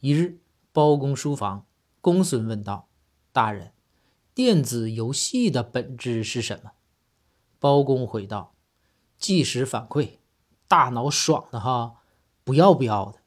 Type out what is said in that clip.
一日，包公书房，公孙问道，大人，电子游戏的本质是什么？包公回道，即时反馈，大脑爽的哈，不要不要的。